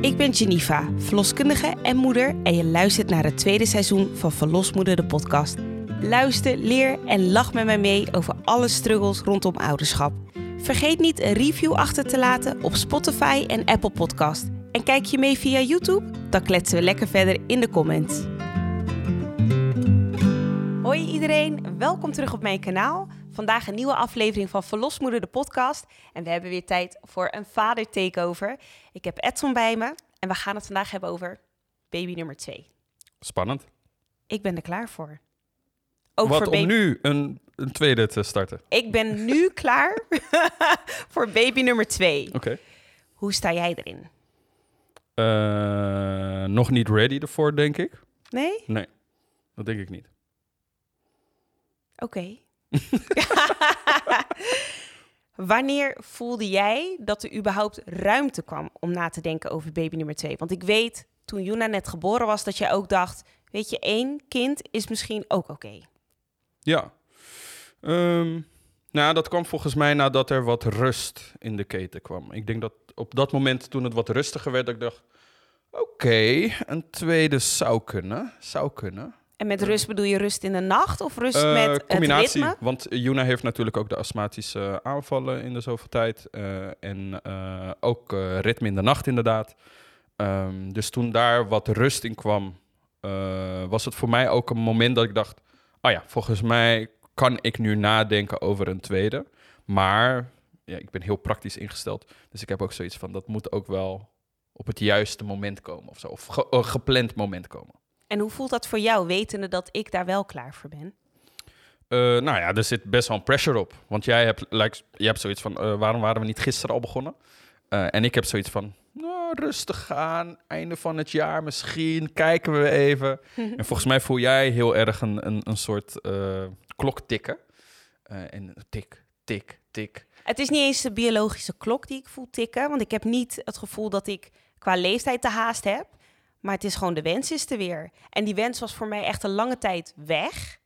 Ik ben Geneva, verloskundige en moeder en je luistert naar het tweede seizoen van Verlosmoeder de podcast. Luister, leer en lach met mij mee over alle struggles rondom ouderschap. Vergeet niet een review achter te laten op Spotify en Apple Podcast. En kijk je mee via YouTube? Dan kletsen we lekker verder in de comments. Hoi iedereen, welkom terug op mijn kanaal. Vandaag een nieuwe aflevering van Verlosmoeder de podcast. En we hebben weer tijd voor een vader takeover. Ik heb Edson bij me en we gaan het vandaag hebben over baby nummer 2. Spannend. Ik ben er klaar voor. Ook Wat voor om baby- nu een, een tweede te starten. Ik ben nu klaar voor baby nummer 2. Oké. Hoe sta jij erin? Eh, nog niet ready ervoor, denk ik. Nee? Nee, dat denk ik niet. Oké. Wanneer voelde jij dat er überhaupt ruimte kwam om na te denken over baby nummer 2? Want ik weet toen Juna net geboren was dat jij ook dacht, weet je, één kind is misschien ook oké. Ja. Ehm, nou, dat kwam volgens mij nadat er wat rust in de keten kwam. Ik denk dat op dat moment, toen het wat rustiger werd, dat ik dacht... Oké, een tweede zou kunnen. Zou kunnen. En met rust bedoel je rust in de nacht of rust Eh, met het combinatie, ritme? want Juna heeft natuurlijk ook de astmatische aanvallen in de zoveel tijd. eh, en eh, ook eh, ritme in de nacht inderdaad. Ehm, dus toen daar wat rust in kwam, eh, was het voor mij ook een moment dat ik dacht... Oh ja, volgens mij kan ik nu nadenken over een tweede. Maar ja, ik ben heel praktisch ingesteld. Dus ik heb ook zoiets van, dat moet ook wel op het juiste moment komen of zo. Of ge- gepland moment komen. En hoe voelt dat voor jou, wetende dat ik daar wel klaar voor ben? Eh, nou ja, er zit best wel een pressure op. Want jij hebt, like, je hebt zoiets van, eh, waarom waren we niet gisteren al begonnen? Eh, en ik heb zoiets van, nou, rustig aan, einde van het jaar misschien, kijken we even. en volgens mij voel jij heel erg een, een, een soort klok tikken. En tik, tik, tik. Het is niet eens de biologische klok die ik voel tikken, want ik heb niet het gevoel dat ik qua leeftijd te haast heb. Maar het is gewoon de wens is er weer. En die wens was voor mij echt een lange tijd weg.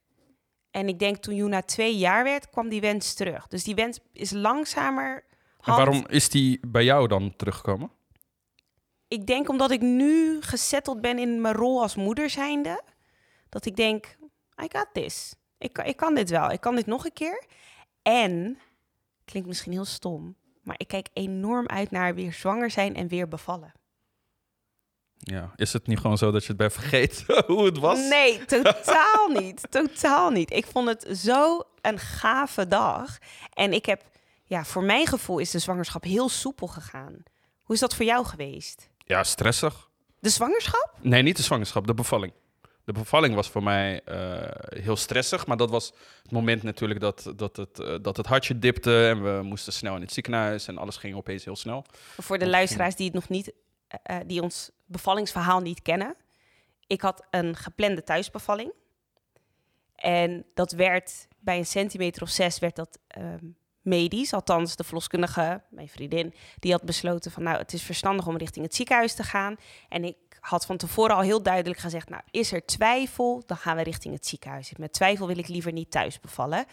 En ik denk toen Juna twee jaar werd, kwam die wens terug. Dus die wens is langzamer. En waarom is die bij jou dan teruggekomen? Ik denk omdat ik nu gezetteld ben in mijn rol als moeder zijnde. Dat ik denk, I got this. Ik, ik kan dit wel. Ik kan dit nog een keer. En, klinkt misschien heel stom, maar ik kijk enorm uit naar weer zwanger zijn en weer bevallen. Ja, is het niet gewoon zo dat je het bent vergeten hoe het was? Nee, totaal niet. Totaal niet. Ik vond het zo een gave dag. En ik heb, ja, voor mijn gevoel is de zwangerschap heel soepel gegaan. Hoe is dat voor jou geweest? Ja, stressig. De zwangerschap? Nee, niet de zwangerschap, de bevalling. De bevalling was voor mij eh, heel stressig, maar dat was het moment natuurlijk dat, dat, het, eh, dat het hartje dipte en we moesten snel in het ziekenhuis en alles ging opeens heel snel. Voor de luisteraars die het nog niet, eh, eh, die ons bevallingsverhaal niet kennen. Ik had een geplande thuisbevalling. En dat werd bij een centimeter of zes werd dat ehm, medisch. Althans, de verloskundige, mijn vriendin, die had besloten van nou, het is verstandig om richting het ziekenhuis te gaan. En ik had van tevoren al heel duidelijk gezegd, nou, is er twijfel, dan gaan we richting het ziekenhuis. Met twijfel wil ik liever niet thuis bevallen.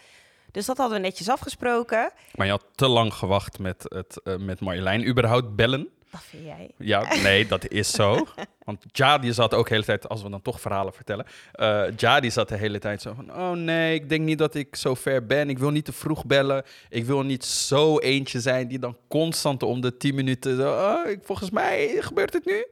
Dus dat hadden we netjes afgesproken. Maar je had te lang gewacht met, het, eh, met Marjolein überhaupt bellen. Dat vind jij. Ja, nee, dat is zo. Want Ja, die zat ook de hele tijd, als we dan toch verhalen vertellen. eh ja, die zat de hele tijd zo van, oh nee, ik denk niet dat ik zo ver ben. Ik wil niet te vroeg bellen. Ik wil niet zo eentje zijn die dan constant om de 10 minuten, zo, oh, ik, volgens mij gebeurt het nu.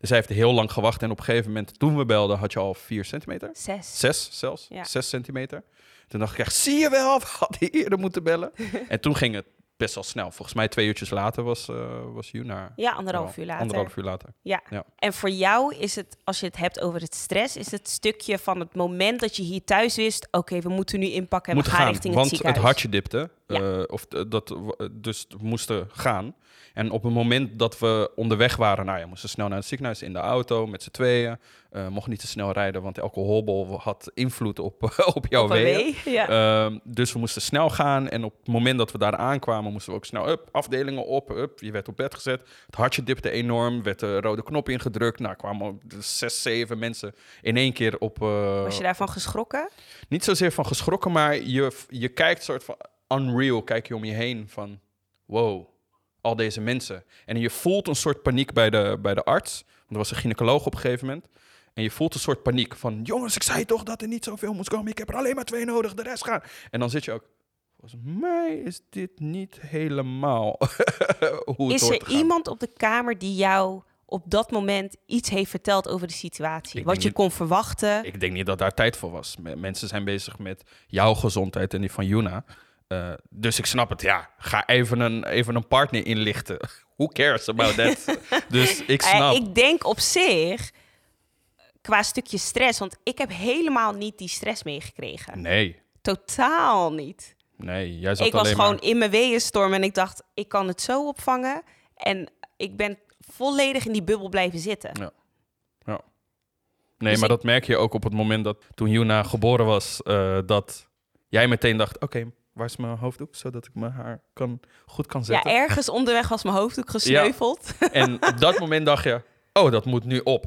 Dus hij heeft heel lang gewacht en op een gegeven moment, toen we belden, had je al 4 centimeter. Zes. Zes zelfs, Ja. zes centimeter. Toen dacht ik echt, zie je wel, we hadden eerder moeten bellen. en toen ging het best wel snel. Volgens mij twee uurtjes later was, eh was Juna. Ja, anderhalf uur later. Anderhalf uur later. Ja. Ja. En voor jou is het, als je het hebt over het stress, is het stukje van het moment dat je hier thuis wist, oké, we moeten nu inpakken en we gaan gaan, richting want het hartje dipte. Ja. eh, of dat, dus we moesten gaan. En op het moment dat we onderweg waren, nou ja, moesten snel naar het ziekenhuis in de auto met z'n tweeën. Eh mocht niet te snel rijden, want elke hobbel had invloed op, op jouw Op wee, ja. Ehm, dus we moesten snel gaan. En op het moment dat we daar aankwamen, moesten we ook snel up, afdelingen op. Up, je werd op bed gezet. Het hartje dipte enorm. Werd de rode knop ingedrukt. Nou, kwamen er zes, zeven mensen in één keer op. eh, Was je daarvan geschrokken? Niet zozeer van geschrokken, maar je, je kijkt soort van. Unreal. Kijk je om je heen van, wow, al deze mensen. En je voelt een soort paniek bij de, bij de arts. Want er was een gynaecoloog op een gegeven moment. En je voelt een soort paniek van, jongens, ik zei toch dat er niet zoveel moest komen. Ik heb er alleen maar twee nodig, de rest gaan. En dan zit je ook, volgens mij is dit niet helemaal hoe het Is er iemand op de kamer die jou op dat moment iets heeft verteld over de situatie? Ik Wat je niet- kon verwachten? Ik denk niet dat daar tijd voor was. Me- Mensen zijn bezig met jouw gezondheid en die van Juna. Eh, dus ik snap het, ja. Ga even een, even een partner inlichten. Who cares about that? dus ik Eh, snap. ik denk op zich, qua stukje stress, want ik heb helemaal niet die stress meegekregen. Nee, Totaal niet. nee. Jij zat Ik was gewoon maar... in mijn weeënstorm en ik dacht, ik kan het zo opvangen. En ik ben volledig in die bubbel blijven zitten. Nee, dus maar ik- dat merk je ook op het moment dat toen Juna geboren was... eh, dat jij meteen dacht, oké, waar is mijn hoofddoek? Zodat ik mijn haar kan, goed kan Ja, zetten. ergens onderweg was mijn hoofddoek gesneuveld. En op dat moment dacht je, oh, dat moet nu op.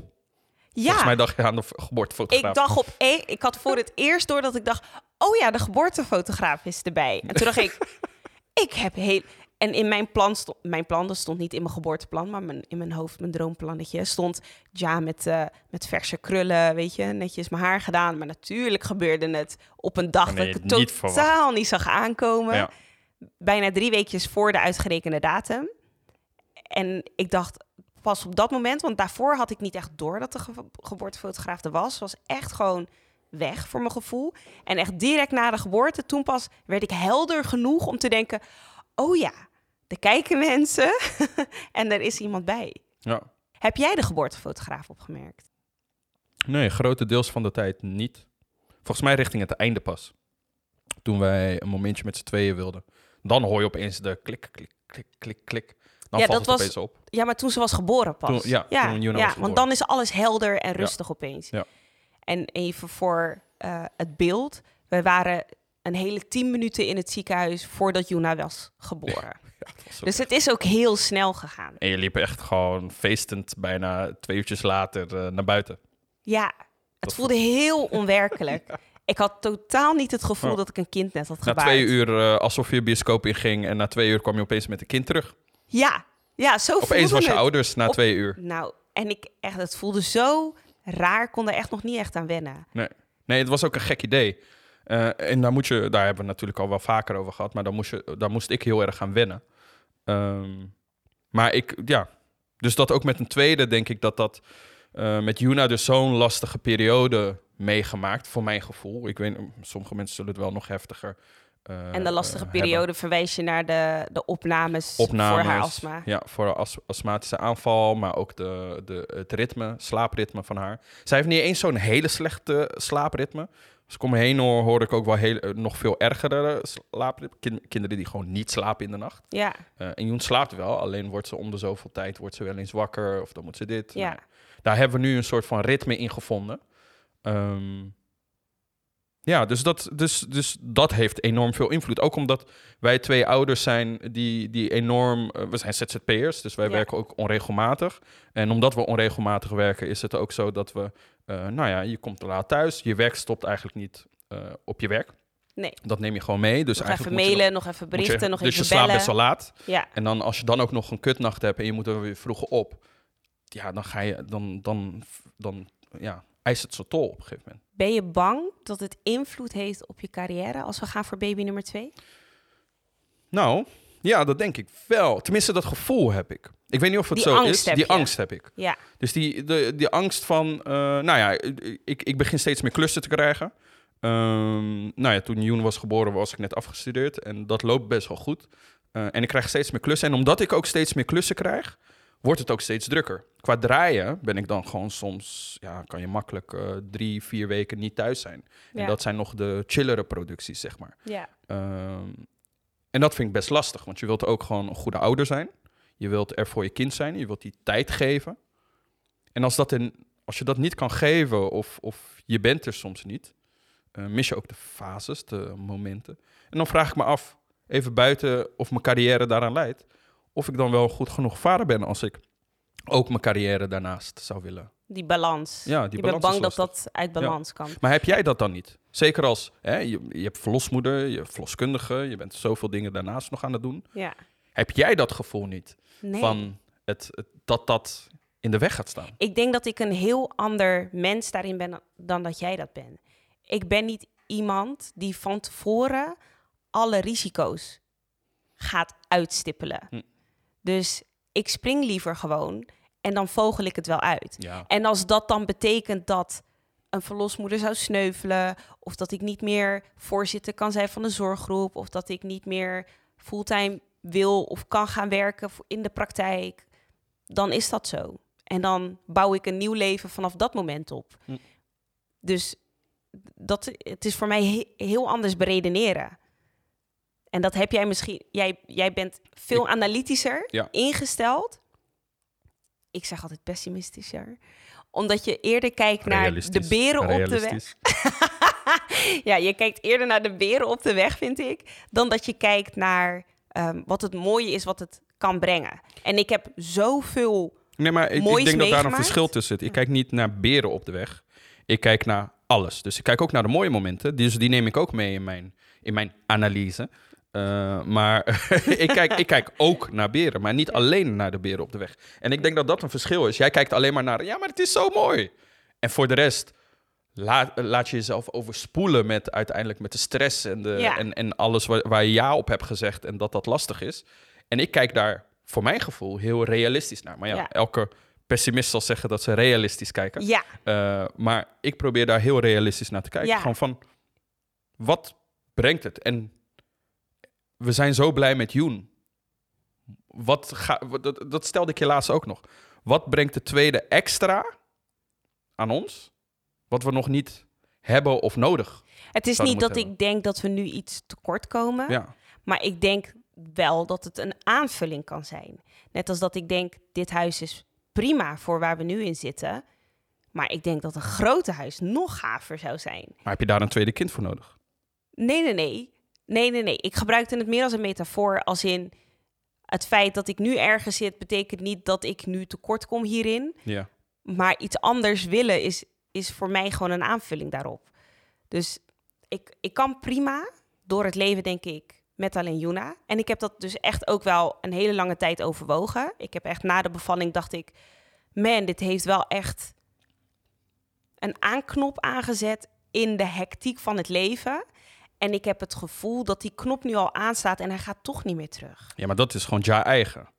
Ja, Volgens mij dacht je aan de geboortefotograaf. ik dacht op één, ik had voor het eerst door dat ik dacht, oh ja, de geboortefotograaf is erbij. En toen dacht ik, ik heb heel. En in mijn plan stond, mijn plan, dat stond niet in mijn geboorteplan, maar mijn, in mijn hoofd, mijn droomplannetje, stond ja met, eh, met verse krullen, weet je, netjes mijn haar gedaan. Maar natuurlijk gebeurde het op een dag dat ik het totaal niet verwacht. niet zag aankomen. Ja. Bijna drie weekjes voor de uitgerekende datum. En ik dacht pas op dat moment, want daarvoor had ik niet echt door dat de ge- geboortefotograaf er was. Was echt gewoon weg voor mijn gevoel. En echt direct na de geboorte, toen pas werd ik helder genoeg om te denken: oh ja, er kijken mensen en er is iemand bij. Ja. Heb jij de geboortefotograaf opgemerkt? Nee, grotendeels van de tijd niet. Volgens mij richting het einde pas. Toen wij een momentje met z'n tweeën wilden. Dan hoor je opeens de klik, klik, klik, klik, klik. Dan Ja, valt dat het was- opeens op. Ja, maar toen ze was geboren pas. Toen- ja, ja, toen ja want dan is alles helder en rustig opeens. Ja. En even voor eh, het beeld. We waren een hele tien minuten in het ziekenhuis voordat Juna was geboren. Ja, was Dus het is ook heel snel gegaan. En je liep echt gewoon feestend bijna twee uurtjes later eh, naar buiten. Ja, het voelde heel onwerkelijk. Ik had totaal niet het gevoel dat ik een kind net had Na gebaard. twee uur eh, alsof je bioscoop inging en na twee uur kwam je opeens met een kind terug. Ja, ja, zo voelde Opeens was je het. ouders na Op- twee uur. Nou, en ik echt, het voelde zo raar. Kon er echt nog niet echt aan wennen. Nee. nee, het was ook een gek idee. Eh, en daar, moet je, daar hebben we natuurlijk al wel vaker over gehad, maar daar moest, je, daar moest ik heel erg gaan wennen. Ehm, maar ik, ja, dus dat ook met een tweede denk ik dat dat eh, met Juna dus zo'n lastige periode meegemaakt, voor mijn gevoel. Ik weet, sommige mensen zullen het wel nog heftiger eh, En de lastige periode hebben. verwijs je naar de, de opnames, Opnames, voor haar astma. Ja, voor haar as- astmatische aanval, maar ook de, de, het ritme, slaapritme van haar. Zij heeft niet eens zo'n hele slechte slaapritme. Als ik om me heen hoor, ik ook wel heel, eh, nog veel ergere kinderen die gewoon niet slapen in de nacht. Ja, Eh, en Joen slaapt wel, alleen wordt ze om de zoveel tijd wordt ze wel eens wakker of dan moet ze dit. ja. Nou, daar hebben we nu een soort van ritme in gevonden. Ehm, ja, dus dat, dus, dus dat heeft enorm veel invloed. Ook omdat wij twee ouders zijn die, die enorm... eh, we zijn ZZP'ers, dus wij Ja. werken ook onregelmatig. En omdat we onregelmatig werken, is het ook zo dat we... eh, nou ja, je komt te laat thuis. Je werk stopt eigenlijk niet eh, op je werk. Nee. Dat neem je gewoon mee. Dus nog eigenlijk even mailen, nog, even je- berichten, nog dus even je slaapt best wel laat. Ja, En dan als je dan ook nog een kutnacht hebt en je moet er weer vroeger op, ja, dan ga je, dan, dan, dan ja, eist het zo tol op een gegeven moment. ben je bang dat het invloed heeft op je carrière als we gaan voor baby nummer twee? Nou, ja, dat denk ik wel. Tenminste, dat gevoel heb ik. Ik weet niet of het Die zo is. Die je. angst heb ik. Ja, Dus die, de, die angst van, eh, nou ja, ik, ik begin steeds meer klussen te krijgen. Ehm, nou ja, toen Joen was geboren was ik net afgestudeerd en dat loopt best wel goed. Eh, en ik krijg steeds meer klussen. En omdat ik ook steeds meer klussen krijg, wordt het ook steeds drukker. Qua draaien ben ik dan gewoon soms, ja, kan je makkelijk eh, drie, vier weken niet thuis zijn. En dat zijn nog de chillere producties, zeg maar. ja, Ehm, en dat vind ik best lastig, want je wilt ook gewoon een goede ouder zijn. Je wilt er voor je kind zijn, je wilt die tijd geven. En als, dat in, als je dat niet kan geven of, of je bent er soms niet, eh, mis je ook de fases, de momenten. En dan vraag ik me af, even buiten of mijn carrière daaraan leidt, of ik dan wel goed genoeg vader ben als ik ook mijn carrière daarnaast zou willen. die balans. Ja, die balans bent is bang dat dat uit balans kan. Maar heb jij dat dan niet? Zeker als hè, je, je hebt verlosmoeder, je hebt verloskundige, je bent zoveel dingen daarnaast nog aan het doen. Ja. Heb jij dat gevoel niet Nee. van het, het- dat dat in de weg gaat staan? Ik denk dat ik een heel ander mens daarin ben dan dat jij dat bent. Ik ben niet iemand die van tevoren alle risico's gaat uitstippelen. Hm. Dus ik spring liever gewoon en dan vogel ik het wel uit. Ja. En als dat dan betekent dat een verlosmoeder zou sneuvelen, of dat ik niet meer voorzitter kan zijn van de zorggroep, of dat ik niet meer fulltime wil of kan gaan werken in de praktijk, dan is dat zo. En dan bouw ik een nieuw leven vanaf dat moment op. Hm. Dus dat, het is voor mij he- heel anders beredeneren. En dat heb jij misschien. Jij, jij bent veel analytischer Ja. ingesteld. Ik zeg altijd pessimistischer. Omdat je eerder kijkt naar de beren op de weg. Ja, je kijkt eerder naar de beren op de weg, vind ik. Dan dat je kijkt naar ehm, wat het mooie is, wat het kan brengen. En ik heb zoveel. Nee, maar ik, denk dat daar een verschil tussen zit. Ik kijk niet naar beren op de weg. Ik kijk naar alles. Dus ik kijk ook naar de mooie momenten. Dus die neem ik ook mee in mijn, in mijn analyse. Eh, maar ik, kijk, ik kijk ook naar beren, maar niet alleen naar de beren op de weg. En ik denk dat dat een verschil is. Jij kijkt alleen maar naar, ja, maar het is zo mooi. En voor de rest laat, laat je jezelf overspoelen met uiteindelijk met de stress en, de, Ja. en, en alles waar, waar je ja op hebt gezegd en dat dat lastig is. En ik kijk daar voor mijn gevoel heel realistisch naar. Maar ja, Ja. elke pessimist zal zeggen dat ze realistisch kijken. Ja, Eh, maar ik probeer daar heel realistisch naar te kijken. Ja. Gewoon van, wat brengt het? En we zijn zo blij met Joen. Wat ga, dat, dat stelde ik je laatst ook nog. Wat brengt de tweede extra aan ons? Wat we nog niet hebben of nodig? het is niet dat ik denk dat we nu iets tekort komen. Ja, Maar ik denk wel dat het een aanvulling kan zijn. Net als dat ik denk, dit huis is prima voor waar we nu in zitten. Maar ik denk dat een grote huis nog gaver zou zijn. maar heb je daar een tweede kind voor nodig? Nee, nee, nee. Nee, nee, nee. Ik gebruikte het meer als een metafoor. Als in het feit dat ik nu ergens zit, betekent niet dat ik nu tekort kom hierin. Ja. Maar iets anders willen is, is voor mij gewoon een aanvulling daarop. Dus ik, ik kan prima door het leven, denk ik, met alleen Juna. En ik heb dat dus echt ook wel een hele lange tijd overwogen. Ik heb echt na de bevalling dacht ik, man, dit heeft wel echt een aanknop aangezet in de hectiek van het leven. En ik heb het gevoel dat die knop nu al aanstaat en hij gaat toch niet meer terug. ja, maar dat is gewoon ja eigen.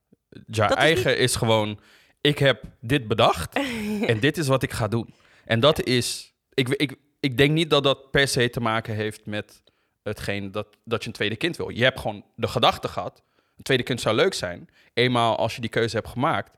Ja Dat is eigen is gewoon, ik heb dit bedacht en dit is wat ik ga doen. En dat is, ik, ik, ik denk niet dat dat per se te maken heeft met hetgeen dat, dat je een tweede kind wil. Je hebt gewoon de gedachte gehad, een tweede kind zou leuk zijn. Eenmaal als je die keuze hebt gemaakt,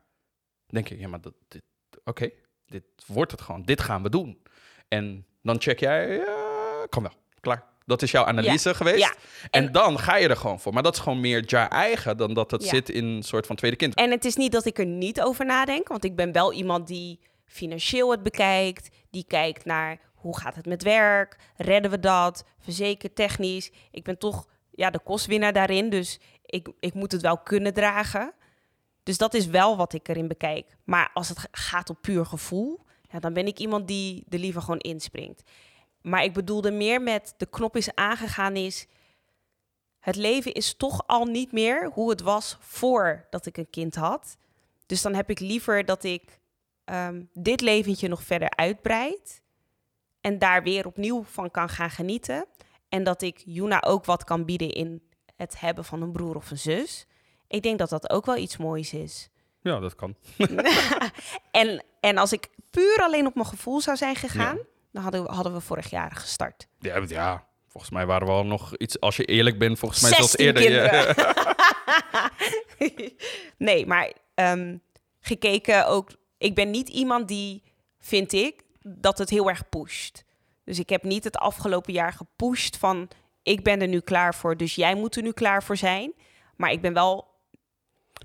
denk je, ja, maar dat, dit, oké, dit wordt het gewoon. Dit gaan we doen. En dan check jij, ja, kan wel, klaar. Dat is jouw analyse geweest. Ja. En, En- dan ga je er gewoon voor. Maar dat is gewoon meer ja eigen dan dat het Ja. zit in een soort van tweede kind. En het is niet dat ik er niet over nadenk, want ik ben wel iemand die financieel het bekijkt, die kijkt naar hoe gaat het met werk, redden we dat, verzekerd, technisch. Ik ben toch ja, de kostwinnaar daarin, dus ik, ik moet het wel kunnen dragen. Dus dat is wel wat ik erin bekijk. Maar als het gaat op puur gevoel, ja, dan ben ik iemand die er liever gewoon inspringt. Maar ik bedoelde meer met de knop is aangegaan is... Het leven is toch al niet meer hoe het was voordat ik een kind had. Dus dan heb ik liever dat ik ehm, dit leventje nog verder uitbreid. En daar weer opnieuw van kan gaan genieten. En dat ik Juna ook wat kan bieden in het hebben van een broer of een zus. Ik denk dat dat ook wel iets moois is. Ja, dat kan. En, en als ik puur alleen op mijn gevoel zou zijn gegaan, Ja. Dan hadden we, hadden we vorig jaar gestart. Ja, ja, volgens mij waren we al nog iets... Als je eerlijk bent, volgens mij zelfs 16 eerder... nee, maar ehm, gekeken ook. Ik ben niet iemand die, vind ik, dat het heel erg pusht. Dus ik heb niet het afgelopen jaar gepusht van ik ben er nu klaar voor, dus jij moet er nu klaar voor zijn. Maar ik ben wel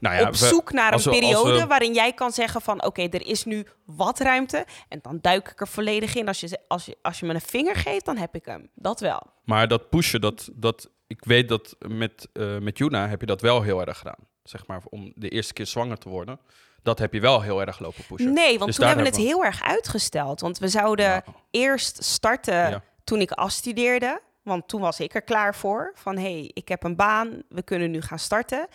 Nou ja, op zoek naar een we- periode we- waarin jij kan zeggen van oké, er is nu wat ruimte. En dan duik ik er volledig in. Als je, als je, als je me een vinger geeft, dan heb ik hem. Dat wel. Maar dat pushen, dat, dat, ik weet dat met, eh met Juna heb je dat wel heel erg gedaan. Zeg maar, om de eerste keer zwanger te worden. Dat heb je wel heel erg lopen pushen. Nee, want Dus toen hebben we het heel erg uitgesteld. Want we zouden Nou, eerst starten Ja. toen ik afstudeerde, want toen was ik er klaar voor. Van hé, hey, ik heb een baan, we kunnen nu gaan starten.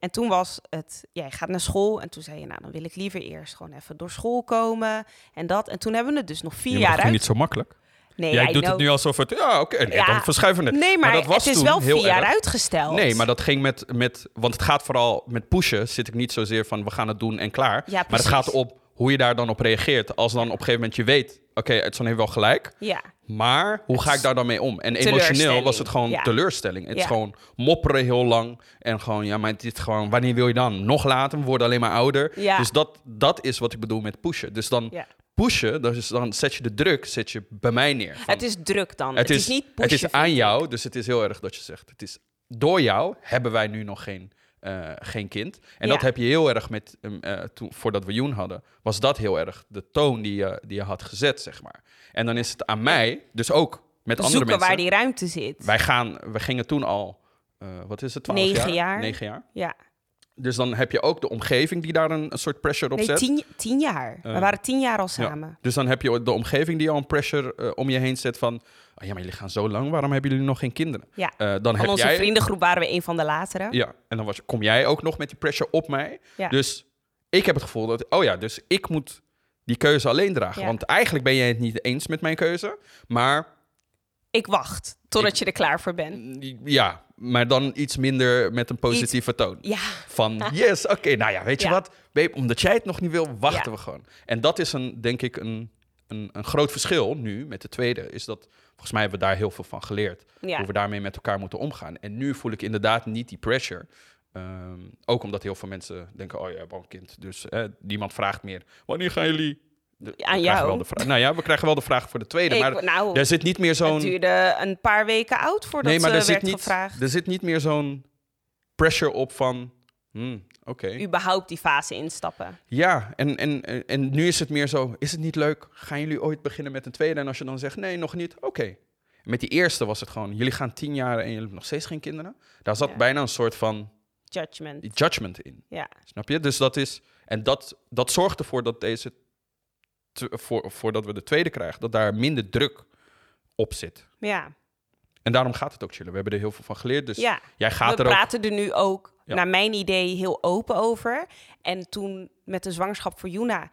En toen was het, jij gaat naar school. En toen zei je, nou, dan wil ik liever eerst gewoon even door school komen. En dat. En toen hebben we het dus nog vier Ja, jaar dat ging niet zo makkelijk. Nee, Jij doet know. het nu alsof het... Ja, oké. nee, Ja. dan verschuiven we het. Nee, maar, dat was het is toen wel vier jaar erg. uitgesteld. Nee, maar dat ging met, met... Want het gaat vooral met pushen. Zit ik niet zozeer van we gaan het doen en klaar. Ja, maar het gaat op hoe je daar dan op reageert. Als dan op een gegeven moment je weet... Oké, Edson heeft wel gelijk. Ja, Maar hoe ga ik daar dan mee om? En emotioneel was het gewoon Ja. teleurstelling. Het is gewoon mopperen heel lang. En gewoon, ja, maar het is gewoon... Wanneer wil je dan? Nog later? We worden alleen maar ouder. Ja. Dus dat, dat is wat ik bedoel met pushen. Dus dan pushen, dus dan zet je de druk zet je bij mij neer. Van- Het is druk dan. het, is, niet het pushen, is aan jou, dus het is heel erg dat je zegt. Het is door jou hebben wij nu nog geen, eh, geen kind. En Ja. dat heb je heel erg met, um, eh, toen, voordat we Joen hadden, was dat heel erg de toon die je, die je had gezet, zeg maar. En dan is het aan mij, dus ook met andere mensen. waar die ruimte zit. Wij gaan, we gingen toen al, eh, wat is het, 12 Negen jaar. Negen jaar. Ja. Dus dan heb je ook de omgeving die daar een, een soort pressure op Nee, zet. tien, tien jaar. we Eh, waren tien jaar al samen. Dus dan heb je de omgeving die al een pressure eh, om je heen zet van... Oh ja, maar jullie gaan zo lang, waarom hebben jullie nog geen kinderen? Ja. Eh, dan Van heb onze jij... vriendengroep waren we een van de latere. Ja, en dan was, kom jij ook nog met die pressure op mij. Ja. Dus ik heb het gevoel dat... Oh ja, dus ik moet die keuze alleen dragen. Ja. Want eigenlijk ben jij het niet eens met mijn keuze. Maar Ik wacht totdat Ik- je er klaar voor bent. mm, ja, maar dan iets minder met een positieve toon. Ja, Van yes, oké, nou ja, weet je wat? Babe, omdat jij het nog niet wil, wachten Ja. we gewoon. En dat is een, denk ik een, een, een groot verschil nu met de tweede. Is dat, volgens mij hebben we daar heel veel van geleerd. Hoe we daarmee met elkaar moeten omgaan. En nu voel ik inderdaad niet die pressure. Ehm, ook omdat heel veel mensen denken, oh ja, je hebt al een kind. Dus eh, niemand vraagt meer, wanneer gaan jullie... De, jou. Wel de vraag, nou ja, we krijgen wel de vraag voor de tweede. Ik- maar nou, er zit niet meer het zo'n... duurde een paar weken oud voordat Nee, maar eh, er zit, niet, gevraagd. er zit niet meer zo'n pressure op van... hmm, Oké. überhaupt die fase instappen. Ja, en, en, en- nu is het meer zo, is het niet leuk? Gaan jullie ooit beginnen met een tweede? En als je dan zegt, nee, nog niet, oké. Met die eerste was het gewoon, jullie gaan tien jaar en jullie hebben nog steeds geen kinderen. Daar zat Ja. bijna een soort van Judgment. judgment in, Ja, snap je? Dus dat is, en dat, dat zorgt ervoor dat deze, voor, voordat we de tweede krijgen, dat daar minder druk op zit. ja. En daarom gaat het ook chillen. We hebben er heel veel van geleerd, dus ja. jij gaat we er ook... praten er nu ook, Ja. naar mijn idee, heel open over. En toen met de zwangerschap voor Juna,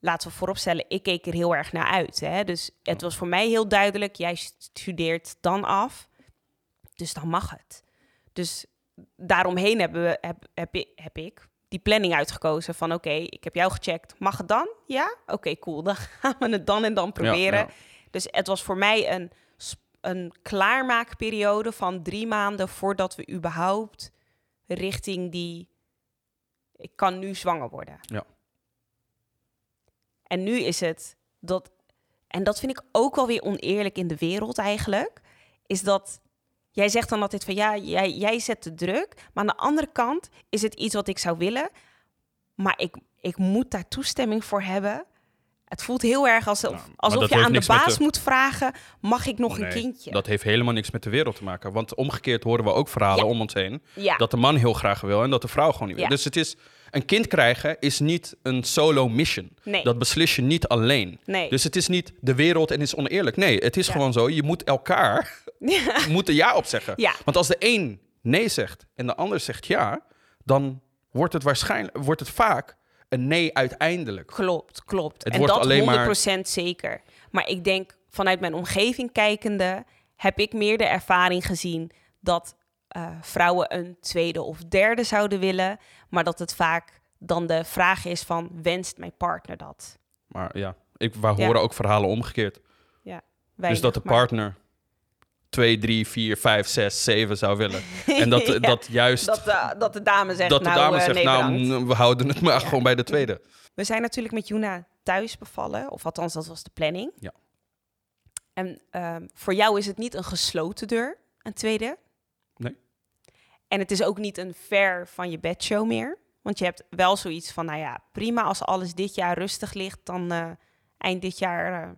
laten we vooropstellen, ik keek er heel erg naar uit. Hè? Dus het was voor mij heel duidelijk, jij studeert dan af, dus dan mag het. Dus daaromheen hebben we, heb, heb, heb ik die planning uitgekozen van oké, ik heb jou gecheckt, mag het dan? Ja? Oké, cool, dan gaan we het dan en dan proberen. ja. Dus het was voor mij een, een klaarmaakperiode van drie maanden voordat we überhaupt richting die. Ik kan nu zwanger worden. Ja. En nu is het dat. En dat vind ik ook wel weer oneerlijk in de wereld eigenlijk. Is dat. Jij zegt dan altijd van ja, jij, jij zet de druk. Maar aan de andere kant is het iets wat ik zou willen. Maar ik, ik moet daar toestemming voor hebben. Het voelt heel erg alsof, maar alsof dat je aan de baas de- moet vragen: mag ik nog een Nee, kindje? Dat heeft helemaal niks met de wereld te maken. Want omgekeerd horen we ook verhalen Ja. om ons heen. ja, Dat de man heel graag wil en dat de vrouw gewoon niet wil. Dus het is, een kind krijgen is niet een solo mission. nee, Dat beslis je niet alleen. nee. Dus het is niet de wereld en is oneerlijk. Nee, het is gewoon zo. Je moet elkaar ja. moet er ja op zeggen. ja, Want als de een nee zegt en de ander zegt ja, dan wordt het waarschijnlijk wordt het vaak een nee uiteindelijk. klopt, klopt. Het en wordt dat alleen maar- 100% zeker. Maar ik denk vanuit mijn omgeving kijkende, heb ik meer de ervaring gezien dat eh, vrouwen een tweede of derde zouden willen, maar dat het vaak dan de vraag is van wenst mijn partner dat? Maar ja, ik, wij Ja. horen ook verhalen omgekeerd. dus Weinig, dat de partner 2, 3, 4, 5, 6, 7 zou willen. En dat, Ja, dat juist dat, de, dat de dame zegt, dat de nou, dame eh, zegt, nee, nou, mm, we houden het maar Ja. gewoon bij de tweede. We zijn natuurlijk met Juna thuis bevallen, of althans, dat was de planning. Ja. En ehm, voor jou is het niet een gesloten deur, een tweede. Nee. En het is ook niet een ver van je bedshow meer. Want je hebt wel zoiets van, nou ja, prima als alles dit jaar rustig ligt, dan eh, eind dit jaar eh,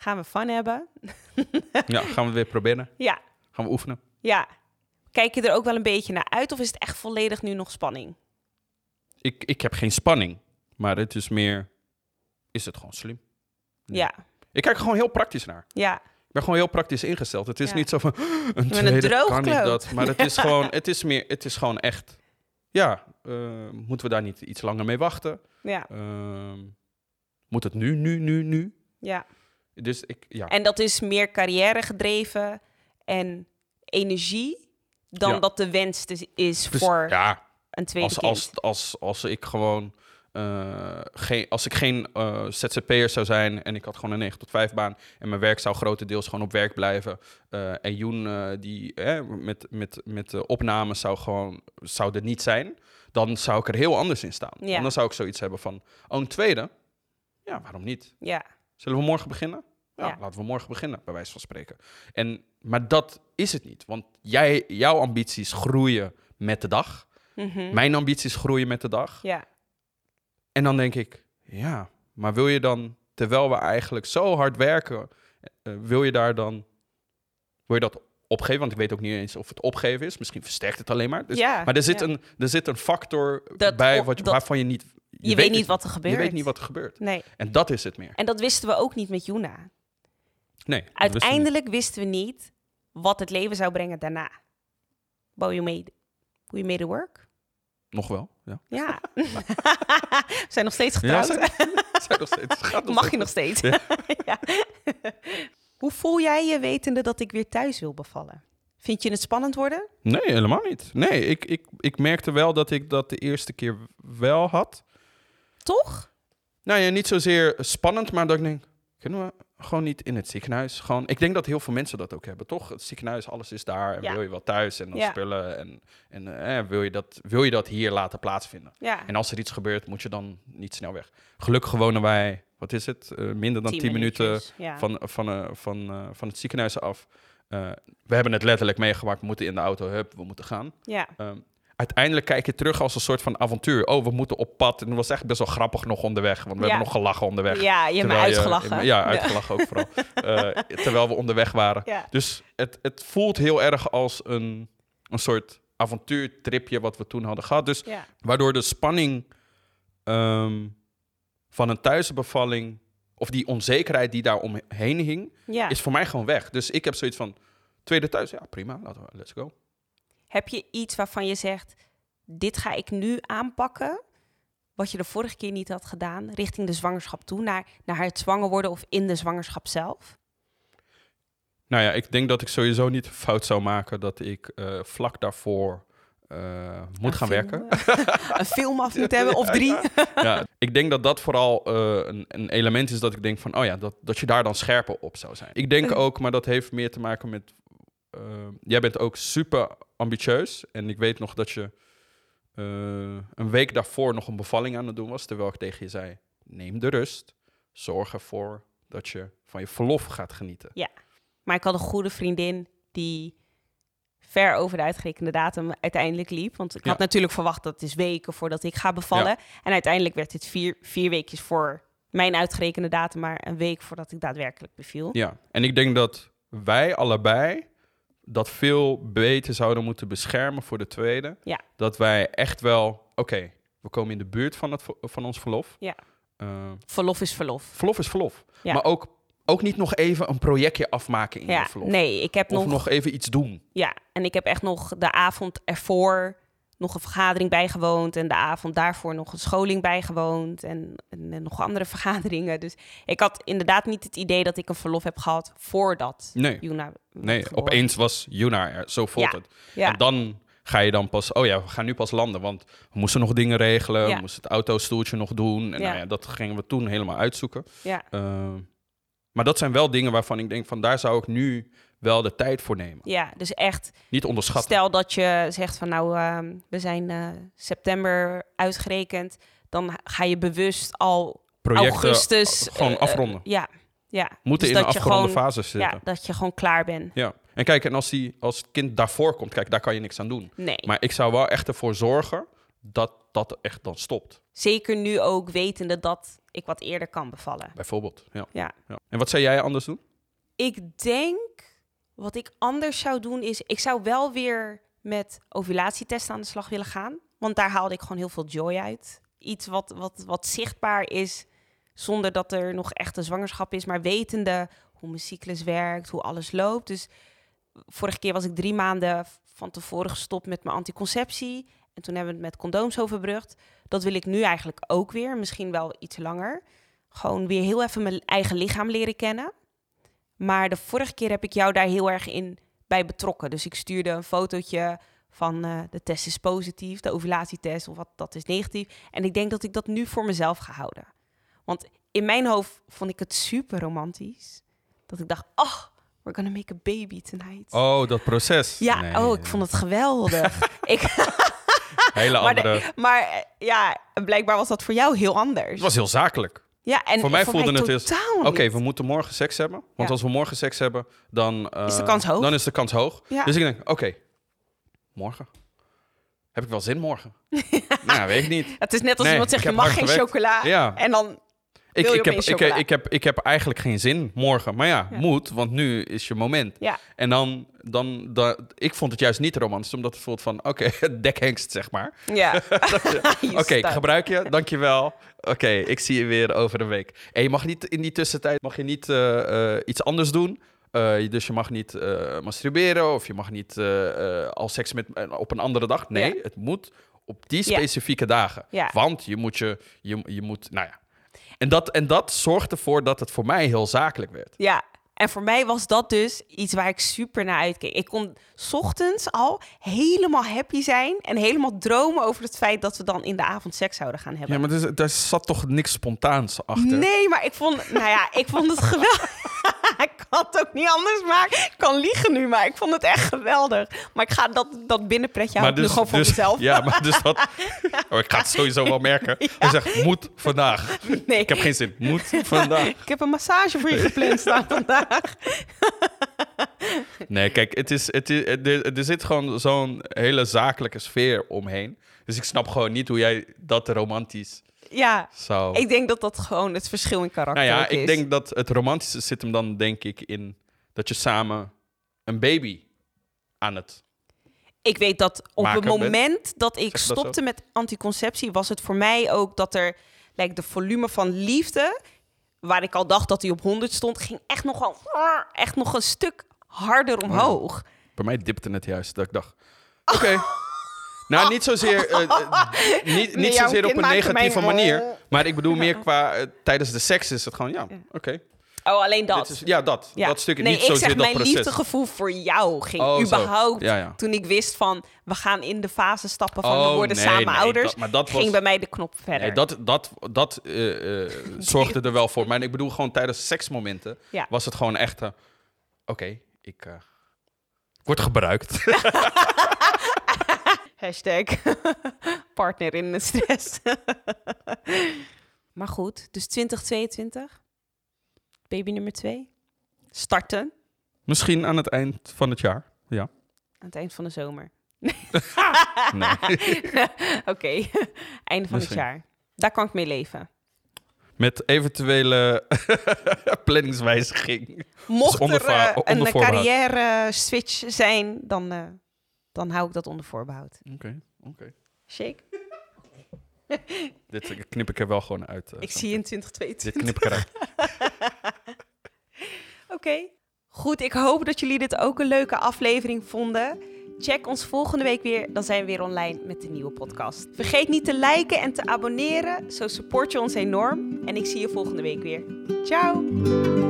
gaan we fun hebben. Ja, gaan we het weer proberen. Ja, Gaan we oefenen. ja. Kijk je er ook wel een beetje naar uit of is het echt volledig nu nog spanning? Ik, ik heb geen spanning, maar het is meer, is het gewoon slim? Nee. Ja, Ik kijk er gewoon heel praktisch naar. Ja, Ik ben gewoon heel praktisch ingesteld. Het is Ja. niet zo van een een tweede kan niet droogkloot. dat. Maar het is gewoon, het is meer, het is gewoon echt. Ja, eh, moeten we daar niet iets langer mee wachten? ja, Ehm, moet het nu, nu, nu, nu? ja. Dus ik, ja. En dat is meer carrière gedreven en energie dan Ja. dat de wens is Dus, voor ja, een tweede als, kind. als, als, als ik gewoon. eh, geen, als ik geen eh, ZZP'er zou zijn en ik had gewoon een 9 tot 5 baan en mijn werk zou grotendeels gewoon op werk blijven eh, en Joen die eh, met, met, met de opnames zou gewoon zou er niet zijn, dan zou ik er heel anders in staan. Ja. En dan zou ik zoiets hebben van, oh een tweede? Ja, waarom niet? Ja, Zullen we morgen beginnen? Ja, Ja. laten we morgen beginnen, bij wijze van spreken. En, maar dat is het niet, want jij, jouw ambities groeien met de dag. Mhm. Mijn ambities groeien met de dag. ja, En dan denk ik, ja, maar wil je dan, terwijl we eigenlijk zo hard werken, eh, wil je daar dan, wil je dat opgeven? Want ik weet ook niet eens of het opgeven is. Misschien versterkt het alleen maar. Dus, ja. maar er zit, ja. een, er zit een factor Dat bij wat, dat- waarvan je niet... Je, weet niet wat er gebeurt. Je weet niet wat er gebeurt. Nee. En dat is het meer. En dat wisten we ook niet met Juna. Nee. dat wisten we niet. Uiteindelijk wisten we niet wat het leven zou brengen daarna. But you made, we made it work. Nog wel, ja. Ja. we zijn nog steeds Ja, getrouwd. zijn, zijn nog steeds, gaat nog Mag steeds. je nog steeds. Ja. Ja. Hoe voel jij je wetende dat ik weer thuis wil bevallen? Vind je het spannend worden? Nee, helemaal niet. Nee, ik, ik, ik merkte wel dat ik dat de eerste keer wel had. Toch? Nou ja, niet zozeer spannend, maar dat ik denk, kunnen we gewoon niet in het ziekenhuis? Gewoon, ik denk dat heel veel mensen dat ook hebben, toch? Het ziekenhuis, alles is daar. En Ja. wil je wel thuis en dan Ja. spullen. En, en eh, wil, je dat, wil je dat hier laten plaatsvinden? Ja. En als er iets gebeurt, moet je dan niet snel weg. Gelukkig wonen wij, wat is het? Eh, minder dan 10 minuten van, van, eh, van, van het ziekenhuis af. We hebben het letterlijk meegemaakt. We moeten in de auto, hup, we moeten gaan. ja. Ehm, uiteindelijk kijk je terug als een soort van avontuur. Oh, we moeten op pad. En dat was echt best wel grappig nog onderweg. Want we Ja. hebben nog gelachen onderweg. ja, je hebt me uitgelachen. ja, uitgelachen ook vooral. Eh, terwijl we onderweg waren. Ja. Dus het, het voelt heel erg als een, een soort avontuurtripje wat we toen hadden gehad. Dus Ja. waardoor de spanning ehm, van een thuisbevalling... of die onzekerheid die daar omheen hing... is voor mij gewoon weg. Dus ik heb zoiets van... tweede thuis, ja prima, laten we, let's go. Heb je iets waarvan je zegt, dit ga ik nu aanpakken, wat je de vorige keer niet had gedaan, richting de zwangerschap toe, naar, naar het zwanger worden of in de zwangerschap zelf? Nou ja, ik denk dat ik sowieso niet fout zou maken dat ik eh, vlak daarvoor eh, moet Een gaan film, werken. eh, een film af moet hebben, of drie. ja, ik denk dat dat vooral een, een element is dat ik denk van, oh ja, dat, dat je daar dan scherper op zou zijn. Ik denk ook, maar dat heeft meer te maken met, eh, jij bent ook super ambitieus en ik weet nog dat je eh, een week daarvoor nog een bevalling aan het doen was, terwijl ik tegen je zei, neem de rust, zorg ervoor dat je van je verlof gaat genieten. Maar ik had een goede vriendin die ver over de uitgerekende datum uiteindelijk liep. Want ik Ja. had natuurlijk verwacht dat het is weken voordat ik ga bevallen. En uiteindelijk werd het vier, vier weekjes voor mijn uitgerekende datum, maar een week voordat ik daadwerkelijk beviel. Ja, en ik denk dat wij allebei dat veel beter zouden moeten beschermen voor de tweede. Ja. Dat wij echt wel, oké, we komen in de buurt van, het, van ons verlof. Ja. Eh, Verlof is verlof. verlof is verlof. Ja. Maar ook, ook niet nog even een projectje afmaken in Ja, je verlof. nee, ik heb Of nog, nog even iets doen. Ja, en ik heb echt nog de avond ervoor nog een vergadering bijgewoond. En de avond daarvoor nog een scholing bijgewoond. En, en, en nog andere vergaderingen. Dus ik had inderdaad niet het idee dat ik een verlof heb gehad voordat Nee, Juna nee geboren. opeens was Juna er. Zo voelt Ja. het. Ja, En dan ga je dan pas, oh ja, we gaan nu pas landen. Want we moesten nog dingen regelen. Ja. We moesten het autostoeltje nog doen. En nou ja, dat gingen we toen helemaal uitzoeken. ja, Uh, maar dat zijn wel dingen waarvan ik denk van daar zou ik nu wel de tijd voor nemen. ja, dus echt, Niet onderschatten. stel dat je zegt van nou, ehm, we zijn eh, september uitgerekend. Dan ga je bewust al Projecten augustus... gewoon eh, afronden. ja, ja. moeten dus in een je afgeronde gewoon- fase zitten. Ja, Ja. dat je gewoon klaar bent. En kijk, en als, die, als het kind daarvoor komt, kijk, daar kan je niks aan doen. Nee. Maar ik zou wel echt ervoor zorgen dat dat echt dan stopt. Zeker nu ook wetende dat ik wat eerder kan bevallen. Bijvoorbeeld. Ja. Ja. Ja. En wat zou jij anders doen? Ik denk, wat ik anders zou doen is, ik zou wel weer met ovulatietesten aan de slag willen gaan. Want daar haalde ik gewoon heel veel joy uit. Iets wat, wat, wat zichtbaar is Zonder dat er nog echt een zwangerschap is, maar wetende hoe mijn cyclus werkt, hoe alles loopt. Dus vorige keer was ik drie maanden van tevoren gestopt met mijn anticonceptie. En toen hebben we het met condooms overbrugd. Dat wil ik nu eigenlijk ook weer, misschien wel iets langer. Gewoon weer heel even mijn eigen lichaam leren kennen. Maar de vorige keer heb ik jou daar heel erg in bij betrokken. Dus ik stuurde een fotootje van uh, de test is positief, de ovulatietest of wat dat is negatief. En ik denk dat ik dat nu voor mezelf ga houden. Want in mijn hoofd vond ik het super romantisch. Dat ik dacht, oh, we're gonna make a baby tonight. Oh, dat proces. Ja, Nee. oh, ik vond het geweldig. ik, Hele maar, de- andere... maar eh, ja, blijkbaar was dat voor jou heel anders. Het was heel zakelijk. Ja, en voor mij voelde het totaal Oké, we moeten morgen seks hebben. Want Ja. als we morgen seks hebben, dan... eh, Is de kans hoog? Dan is de kans hoog. Ja. Dus ik denk, oké, morgen. Heb ik wel zin morgen? nou, weet ik niet. Het is net als Nee, iemand zegt, je mag geen gewerkt. chocola. Ja. En dan, Ik, ik, heb, ik, ik, heb, ik heb eigenlijk geen zin morgen. Maar ja, Ja. moet, want nu is je moment. ja, En dan, dan, dan, ik vond het juist niet romantisch, omdat het voelt van, oké, dekhengst, zeg maar. ja. Oké, gebruik je, dankjewel. Oké, ik zie je weer over een week. En je mag niet in die tussentijd mag je niet eh, eh, iets anders doen. Eh, dus je mag niet masturberen of je mag niet al seks met, op een andere dag. Nee, Ja. het moet op die specifieke dagen. Want je moet je, je, je moet, nou ja. En dat, en dat zorgt ervoor dat het voor mij heel zakelijk werd. Ja, en voor mij was dat dus iets waar ik super naar uitkeek. Ik kon 's ochtends al helemaal happy zijn en helemaal dromen over het feit dat we dan in de avond seks zouden gaan hebben. Ja, maar er, is- daar zat toch niks spontaans achter? Nee, maar ik vond, nou ja, ik vond het geweldig. ik kan het ook niet anders maken. Ik kan liegen nu, maar ik vond het echt geweldig. Maar ik ga dat, dat binnenpretje houden nu gewoon voor dus, mezelf. Ja, maar dus dat... Oh, ik ga het sowieso wel merken. Hij zegt, moet vandaag. nee, Ik heb geen zin. Moet vandaag. ik heb een massage voor je gepland staan vandaag. Nee, kijk, het is, het is, er, er zit gewoon zo'n hele zakelijke sfeer omheen. Dus ik snap gewoon niet hoe jij dat romantisch Ja, ik denk dat dat gewoon het verschil in karakter nou ja, ook ik is. denk dat het romantische zit hem dan denk ik in dat je samen een baby aan het... Ik weet dat op het bent. moment dat ik Zeg dat zo? stopte met anticonceptie, was het voor mij ook dat er like, de volume van liefde, waar ik al dacht dat hij op 100 stond, ging echt nog, wel, echt nog een stuk harder omhoog. Bij mij dipte het juist, dat ik dacht, oké. Nou, niet zozeer, eh, eh, niet, zozeer op een negatieve manier. Maar ik bedoel meer qua, eh, tijdens de seks is het gewoon, ja, oké. Oh, alleen dat. Is- Ja, dat. Ja. Dat stukje, nee, niet ik zeg, dat mijn proces. liefdegevoel voor jou ging Oh, überhaupt. Ja, ja. Toen ik wist van, we gaan in de fase stappen van, Oh, we worden nee, samen nee, ouders, dat- maar dat ging was- bij mij de knop verder. Nee, dat, dat, dat zorgde er wel voor. Maar ik bedoel, gewoon tijdens seksmomenten Ja. was het gewoon echt... eh, Oké, ik eh, word gebruikt. Hashtag partner in de stress. maar goed, dus 2022. Baby nummer 2. Starten Misschien aan het eind van het jaar. Ja. aan het eind van de zomer. Nee. Oké, einde van Misschien. het jaar. Daar kan ik mee leven. Met eventuele planningswijziging. Mocht onder er eh, onder een carrière switch zijn, dan, eh, dan hou ik dat onder voorbehoud. Oké, oké. Shake. Dit knip ik er wel gewoon uit. eh, Ik zie je in Dit 2022. knip ik eruit. Oké. Goed, ik hoop dat jullie dit ook een leuke aflevering vonden. Check ons volgende week weer, dan zijn we weer online met de nieuwe podcast. Vergeet niet te liken en te abonneren, zo support je ons enorm. En ik zie je volgende week weer. Ciao!